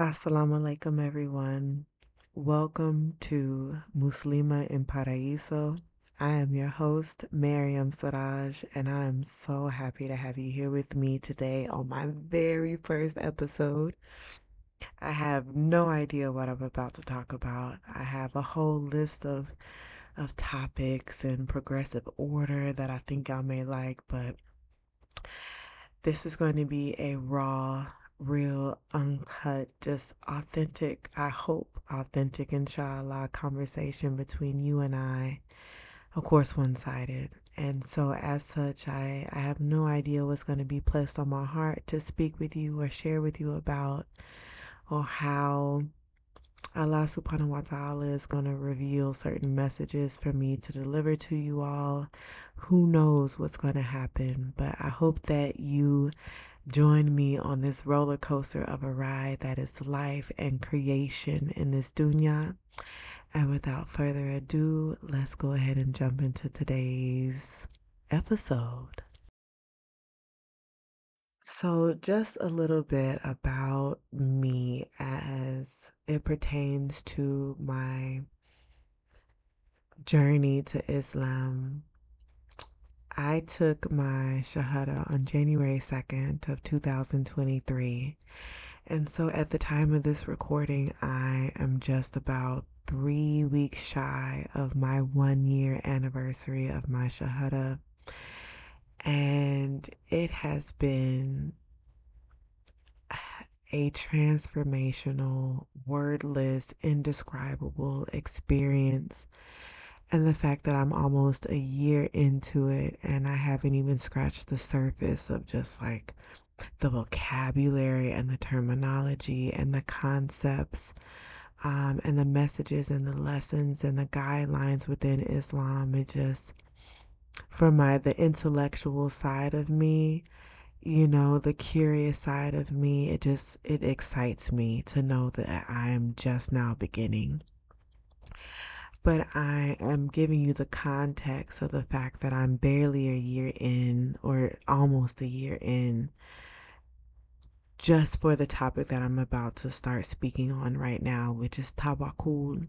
Assalamu alaikum, everyone. Welcome to Muslimah in Paraíso. I am your host, Mariam Siraj, and I am so happy to have you here with me today on my very first episode. I have no idea what I'm about to talk about. I have a whole list of of topics in progressive order that I think I may like, but this is going to be a raw, real, uncut, just authentic, I hope, authentic, inshallah, conversation between you and I. Of course, one sided. And so, as such, I, I have no idea what's going to be placed on my heart to speak with you or share with you about, or how Allah subhanahu wa ta'ala is going to reveal certain messages for me to deliver to you all. Who knows what's going to happen, but I hope that you join me on this roller coaster of a ride that is life and creation in this dunya. And without further ado, let's go ahead and jump into today's episode. So, just a little bit about me as it pertains to my journey to Islam. I took my Shahada on January 2nd of 2023. And so at the time of this recording, I am just about three weeks shy of my one year anniversary of my Shahada. And it has been a transformational, wordless, indescribable experience. And the fact that I'm almost a year into it and I haven't even scratched the surface of just like the vocabulary and the terminology and the concepts um, and the messages and the lessons and the guidelines within Islam. It just, for my the intellectual side of me, you know, the curious side of me, it just it excites me to know that I am just now beginning. But I am giving you the context of the fact that I'm barely a year in or almost a year in just for the topic that I'm about to start speaking on right now, which is tawakkul,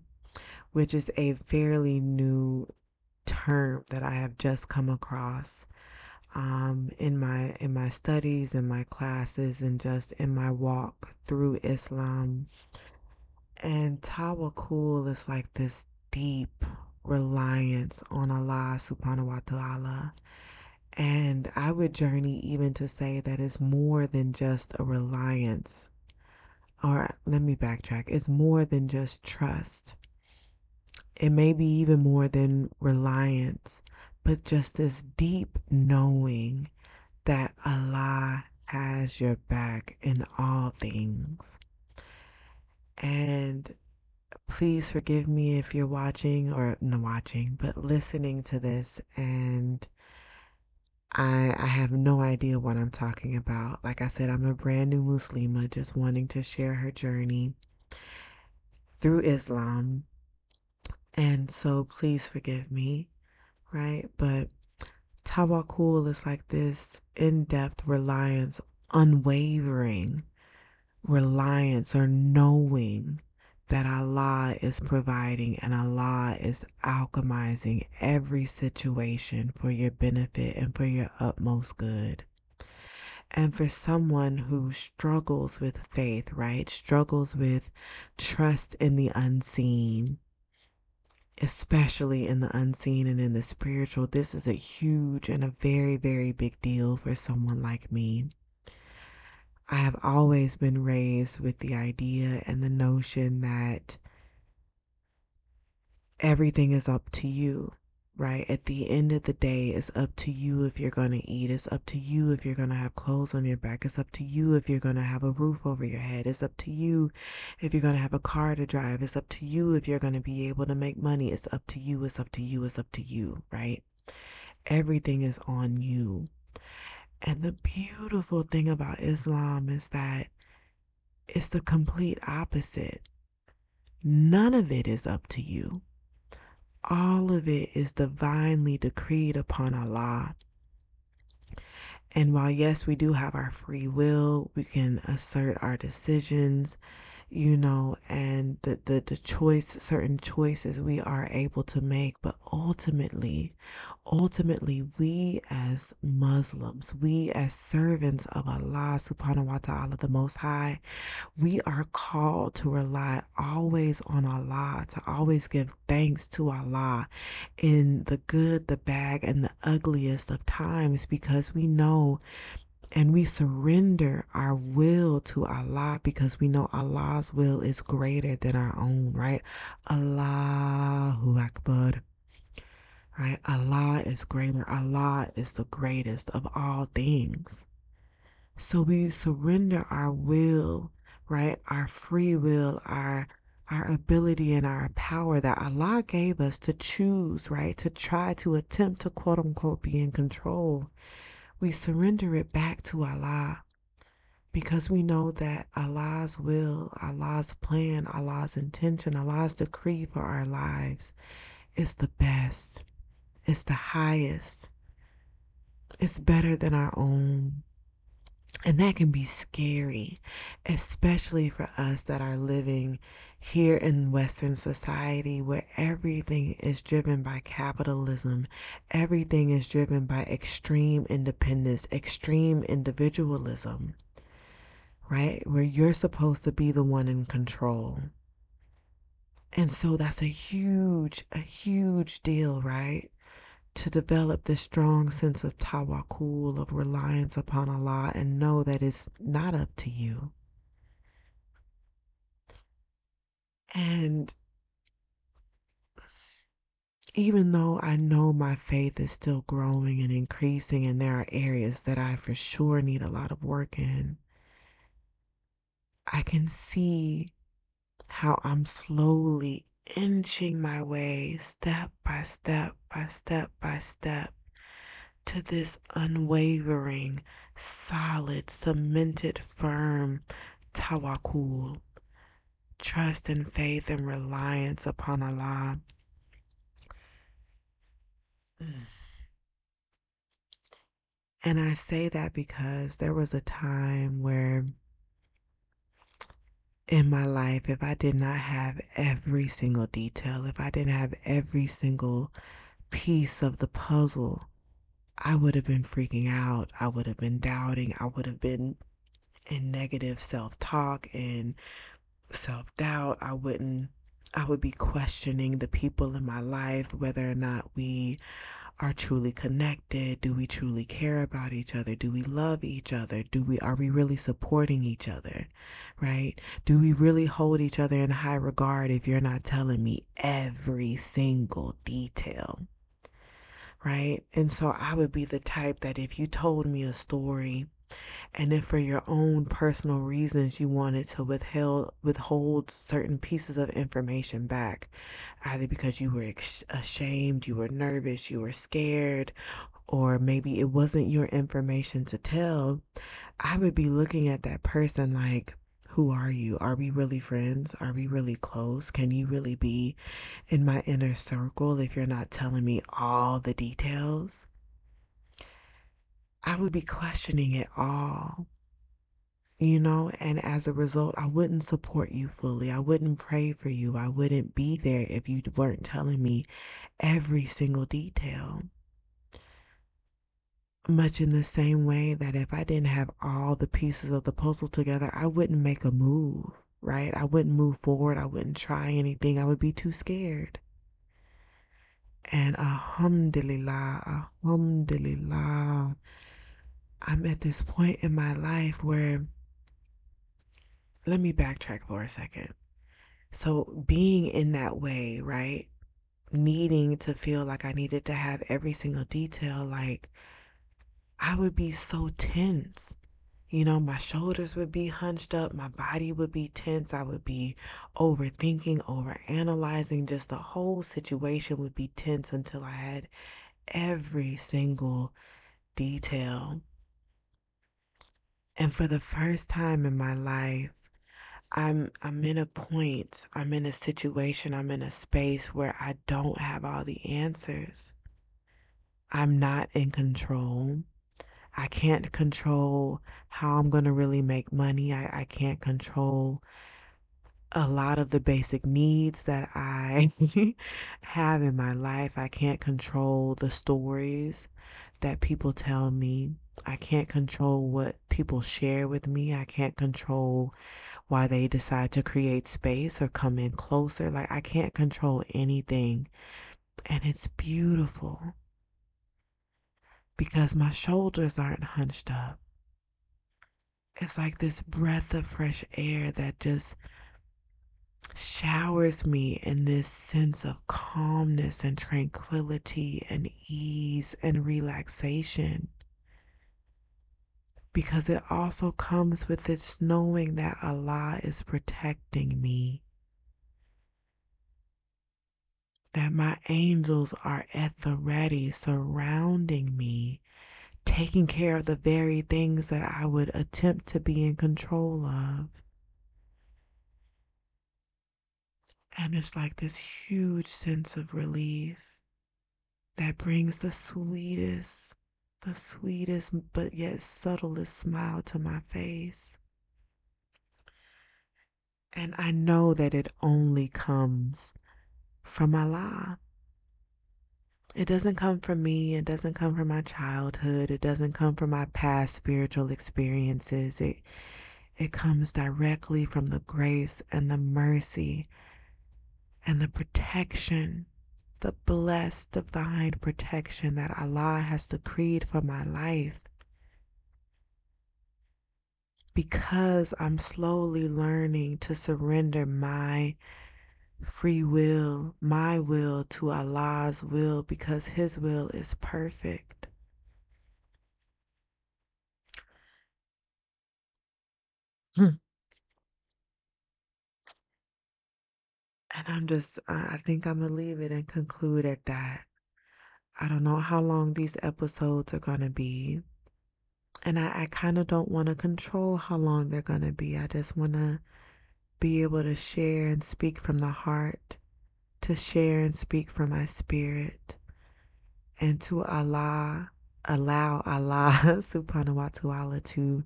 which is a fairly new term that I have just come across um, in my in my studies, in my classes, and just in my walk through Islam. And tawakkul is like this deep reliance on Allah subhanahu wa ta'ala and I would journey even to say that it's more than just a reliance. Or let me backtrack. It's more than just trust. It may be even more than reliance, but just this deep knowing that Allah has your back in all things. And please forgive me if you're watching or not watching, but listening to this and I, I have no idea what I'm talking about. Like I said, I'm a brand new Muslima just wanting to share her journey through Islam. And so please forgive me, right? But tawakkul is like this in depth reliance, unwavering reliance or knowing that Allah is providing and Allah is alchemizing every situation for your benefit and for your utmost good. And for someone who struggles with faith, right? Struggles with trust in the unseen, especially in the unseen and in the spiritual, this is a huge and a very, very big deal for someone like me. I have always been raised with the idea and the notion that everything is up to you, right? At the end of the day, it's up to you if you're going to eat. It's up to you if you're going to have clothes on your back. It's up to you if you're going to have a roof over your head. It's up to you if you're going to have a car to drive. It's up to you if you're going to be able to make money. It's up to you. It's up to you. It's up to you, right? Everything is on you. And the beautiful thing about Islam is that it's the complete opposite. None of it is up to you. All of it is divinely decreed upon Allah. And while, yes, we do have our free will, we can assert our decisions. You know, and the, the, the choice, certain choices we are able to make. But ultimately, ultimately, we as Muslims, we as servants of Allah subhanahu wa ta'ala, the Most High, we are called to rely always on Allah, to always give thanks to Allah in the good, the bad, and the ugliest of times because we know and we surrender our will to Allah because we know Allah's will is greater than our own, right? Allahu Akbar. Right? Allah is greater. Allah is the greatest of all things. So we surrender our will, right? Our free will, our our ability and our power that Allah gave us to choose, right? To try to attempt to quote unquote be in control we surrender it back to Allah because we know that Allah's will, Allah's plan, Allah's intention, Allah's decree for our lives is the best, it's the highest, it's better than our own. And that can be scary, especially for us that are living here in Western society where everything is driven by capitalism, everything is driven by extreme independence, extreme individualism, right? Where you're supposed to be the one in control. And so that's a huge, a huge deal, right? To develop this strong sense of tawakkul, of reliance upon Allah, and know that it's not up to you. And even though I know my faith is still growing and increasing, and there are areas that I for sure need a lot of work in, I can see how I'm slowly inching my way step by step by step by step to this unwavering, solid, cemented, firm tawakkul, trust and faith and reliance upon Allah. And I say that because there was a time where in my life, if I did not have every single detail, if I didn't have every single piece of the puzzle, I would have been freaking out. I would have been doubting. I would have been in negative self talk and self doubt. I wouldn't, I would be questioning the people in my life, whether or not we are truly connected? Do we truly care about each other? Do we love each other? Do we are we really supporting each other? Right? Do we really hold each other in high regard if you're not telling me every single detail? Right? And so I would be the type that if you told me a story and if for your own personal reasons you wanted to withhold withhold certain pieces of information back, either because you were ashamed, you were nervous, you were scared, or maybe it wasn't your information to tell, I would be looking at that person like, who are you? Are we really friends? Are we really close? Can you really be in my inner circle if you're not telling me all the details? I would be questioning it all. You know, and as a result, I wouldn't support you fully. I wouldn't pray for you. I wouldn't be there if you weren't telling me every single detail. Much in the same way that if I didn't have all the pieces of the puzzle together, I wouldn't make a move, right? I wouldn't move forward. I wouldn't try anything. I would be too scared. And uh, alhamdulillah, alhamdulillah, I'm at this point in my life where, let me backtrack for a second. So, being in that way, right? Needing to feel like I needed to have every single detail, like I would be so tense. You know, my shoulders would be hunched up, my body would be tense, I would be overthinking, over analyzing, just the whole situation would be tense until I had every single detail. And for the first time in my life, I'm I'm in a point, I'm in a situation, I'm in a space where I don't have all the answers. I'm not in control. I can't control how I'm going to really make money. I, I can't control a lot of the basic needs that I have in my life. I can't control the stories that people tell me. I can't control what people share with me. I can't control why they decide to create space or come in closer. Like, I can't control anything. And it's beautiful because my shoulders aren't hunched up. It's like this breath of fresh air that just showers me in this sense of calmness and tranquility and ease and relaxation. Because it also comes with this knowing that Allah is protecting me. That my angels are at the ready, surrounding me, taking care of the very things that I would attempt to be in control of. And it's like this huge sense of relief that brings the sweetest, the sweetest, but yet subtlest smile to my face. And I know that it only comes from Allah. It doesn't come from me. It doesn't come from my childhood. It doesn't come from my past spiritual experiences. It, it comes directly from the grace and the mercy and the protection, the blessed divine protection that Allah has decreed for my life. Because I'm slowly learning to surrender my free will, my will to Allah's will, because His will is perfect. Hmm. And I'm just, I think I'm going to leave it and conclude at that. I don't know how long these episodes are going to be. And I, I kind of don't want to control how long they're going to be. I just want to be able to share and speak from the heart, to share and speak from my spirit, and to Allah, allow Allah subhanahu wa ta'ala to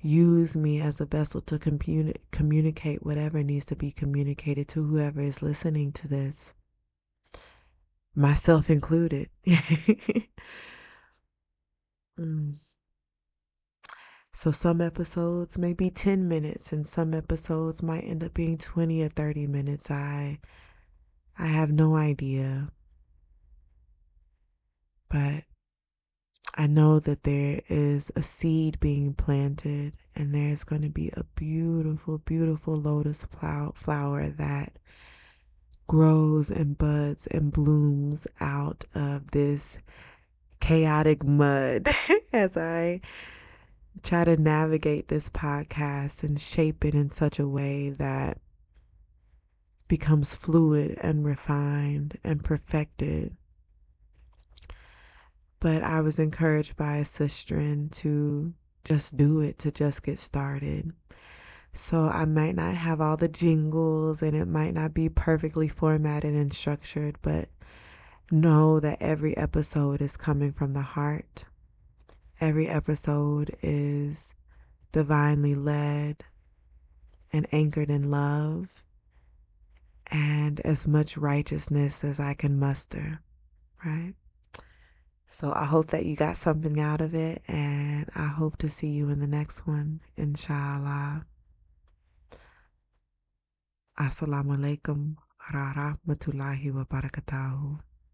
use me as a vessel to communi- communicate whatever needs to be communicated to whoever is listening to this, myself included. mm. So some episodes may be 10 minutes and some episodes might end up being 20 or 30 minutes. I I have no idea. But I know that there is a seed being planted, and there's going to be a beautiful, beautiful lotus flower that grows and buds and blooms out of this chaotic mud as I try to navigate this podcast and shape it in such a way that becomes fluid and refined and perfected but I was encouraged by a sister to just do it, to just get started. So I might not have all the jingles and it might not be perfectly formatted and structured, but know that every episode is coming from the heart. Every episode is divinely led and anchored in love and as much righteousness as I can muster, right? So I hope that you got something out of it, and I hope to see you in the next one, inshallah. Assalamu alaikum rahmatullahi wa barakatuhu.